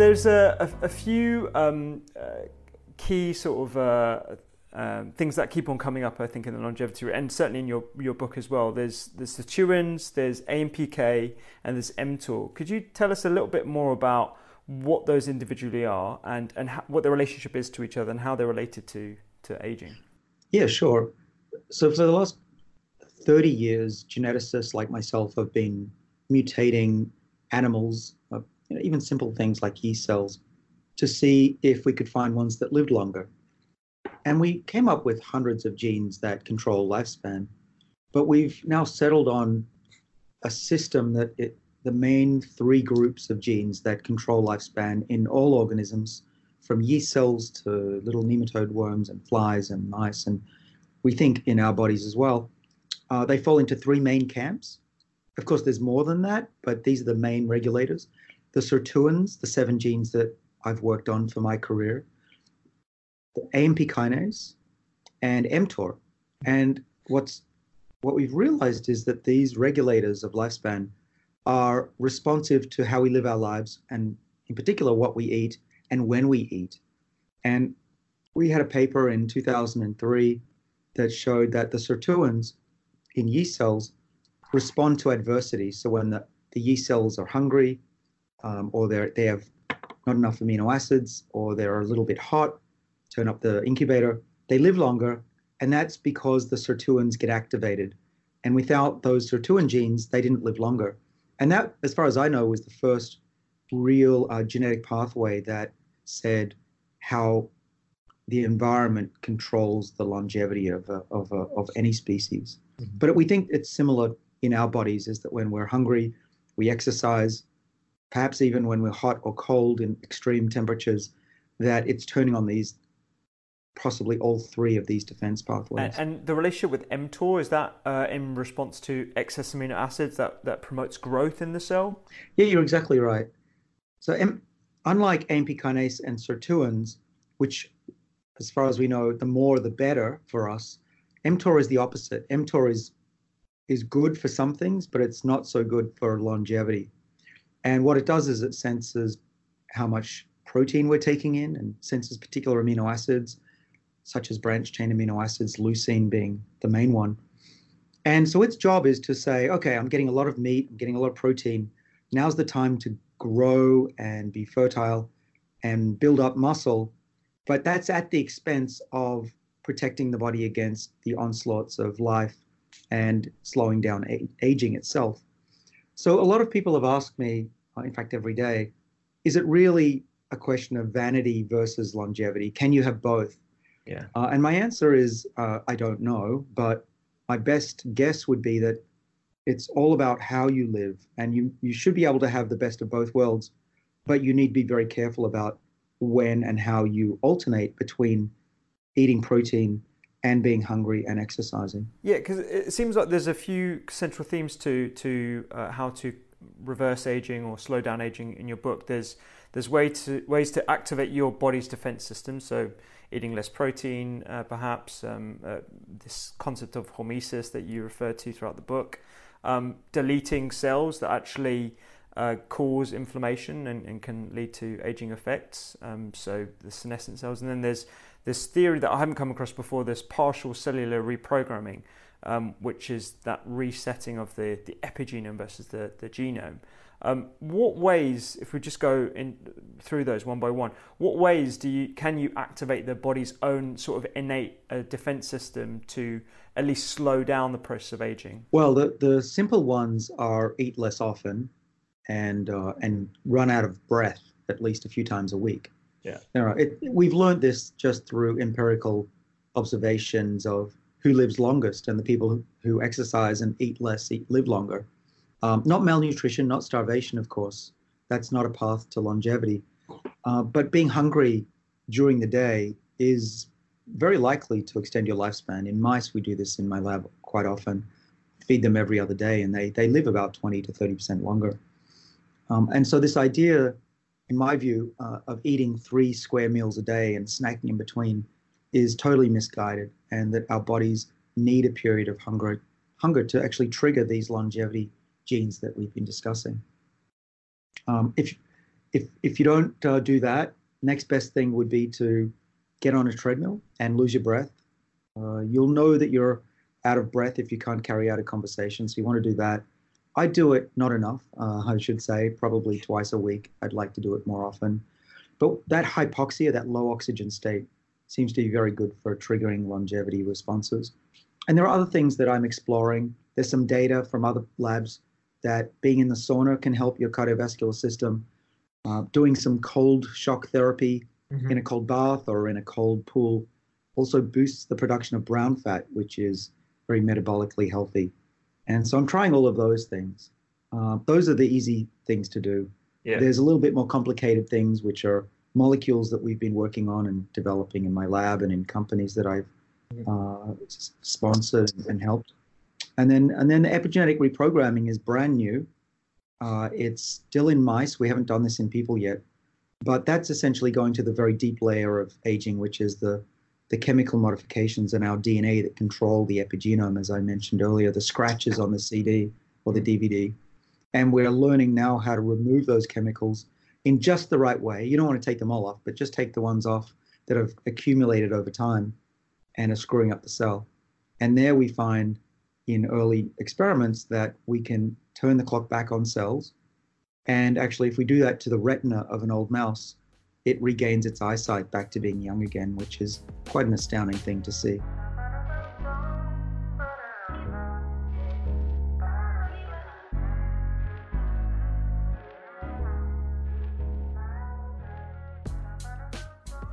There's a, a, a few um, uh, key sort of uh, um, things that keep on coming up, I think, in the longevity and certainly in your, your book as well. There's there's the sirtuins, there's AMPK, and there's mTOR. Could you tell us a little bit more about what those individually are and and what their relationship is to each other and how they're related to to aging? Yeah, sure. So for the last 30 years, geneticists like myself have been mutating animals, you know, even simple things like yeast cells, to see if we could find ones that lived longer. And we came up with hundreds of genes that control lifespan, but we've now settled on a system that it, the main three groups of genes that control lifespan in all organisms, from yeast cells to little nematode worms and flies and mice, and we think in our bodies as well, uh, they fall into three main camps. Of course, there's more than that, but these are the main regulators. The sirtuins, the seven genes that I've worked on for my career, the AMP kinase, and mTOR. And what's what we've realized is that these regulators of lifespan are responsive to how we live our lives, and in particular, what we eat and when we eat. And we had a paper in 2003 that showed that the sirtuins in yeast cells respond to adversity. So when the, the yeast cells are hungry, um, or they they have not enough amino acids, or they're a little bit hot, turn up the incubator, they live longer, and that's because the sirtuins get activated. And without those sirtuin genes, they didn't live longer. And that, as far as I know, was the first real uh, genetic pathway that said how the environment controls the longevity of, uh, of, uh, of any species. Mm-hmm. But we think it's similar in our bodies is that when we're hungry, we exercise, perhaps even when we're hot or cold in extreme temperatures, that it's turning on these possibly all three of these defense pathways. And, and the relationship with mTOR is that uh, in response to excess amino acids that, that promotes growth in the cell? Yeah, you're exactly right. So, M- unlike AMP kinase and sirtuins, which, as far as we know, the more the better for us, mTOR is the opposite. mTOR is is good for some things, but it's not so good for longevity. And what it does is it senses how much protein we're taking in and senses particular amino acids such as branched chain amino acids, leucine being the main one. And so its job is to say, okay, I'm getting a lot of meat, I'm getting a lot of protein. Now's the time to grow and be fertile and build up muscle. But that's at the expense of protecting the body against the onslaughts of life and slowing down aging itself. So a lot of people have asked me, uh, in fact, every day, is it really a question of vanity versus longevity? Can you have both? Yeah. Uh, and my answer is uh, I don't know, but my best guess would be that it's all about how you live, and you you should be able to have the best of both worlds, but you need to be very careful about when and how you alternate between eating protein and being hungry and exercising. Yeah, because it seems like there's a few central themes to to uh, how to reverse aging or slow down aging in your book. There's there's way to, ways to activate your body's defense system. So eating less protein, uh, perhaps um, uh, this concept of hormesis that you refer to throughout the book, um, deleting cells that actually uh, cause inflammation and, and, can lead to aging effects. Um, so the senescent cells, and then there's this theory that I haven't come across before. This partial cellular reprogramming, um, which is that resetting of the, the epigenome versus the, the genome. Um, what ways, if we just go in through those one by one, what ways do you can you activate the body's own sort of innate uh, defense system to at least slow down the process of aging? Well, the, the simple ones are eat less often and uh, and run out of breath at least a few times a week. Yeah, you know, it, we've learned this just through empirical observations of who lives longest, and the people who, who exercise and eat less eat, live longer. Um, not malnutrition, not starvation, of course. That's not a path to longevity. Uh, but being hungry during the day is very likely to extend your lifespan. In mice, we do this in my lab quite often. Feed them every other day, and they they live about 20 to 30 percent longer. Um, and so this idea, in my view, uh, of eating three square meals a day and snacking in between is totally misguided, and that our bodies need a period of hunger hunger to actually trigger these longevity genes that we've been discussing. Um, if if if you don't uh, do that, next best thing would be to get on a treadmill and lose your breath. Uh, you'll know that you're out of breath if you can't carry out a conversation. So you want to do that. I do it not enough, uh, I should say, probably twice a week. I'd like to do it more often. But that hypoxia, that low oxygen state, seems to be very good for triggering longevity responses. And there are other things that I'm exploring. There's some data from other labs that being in the sauna can help your cardiovascular system. Uh, doing some cold shock therapy mm-hmm. in a cold bath or in a cold pool also boosts the production of brown fat, which is very metabolically healthy. And so I'm trying all of those things. Uh, those are the easy things to do. Yeah. There's a little bit more complicated things, which are molecules that we've been working on and developing in my lab and in companies that I've uh, sponsored and helped. And then and then the epigenetic reprogramming is brand new. Uh, it's still in mice. We haven't done this in people yet, but that's essentially going to the very deep layer of aging, which is the the chemical modifications in our DNA that control the epigenome, as I mentioned earlier, the scratches on the CD or the DVD. And we're learning now how to remove those chemicals in just the right way. You don't want to take them all off, but just take the ones off that have accumulated over time and are screwing up the cell. And there we find in early experiments that we can turn the clock back on cells. And actually, if we do that to the retina of an old mouse, it regains its eyesight back to being young again, which is quite an astounding thing to see.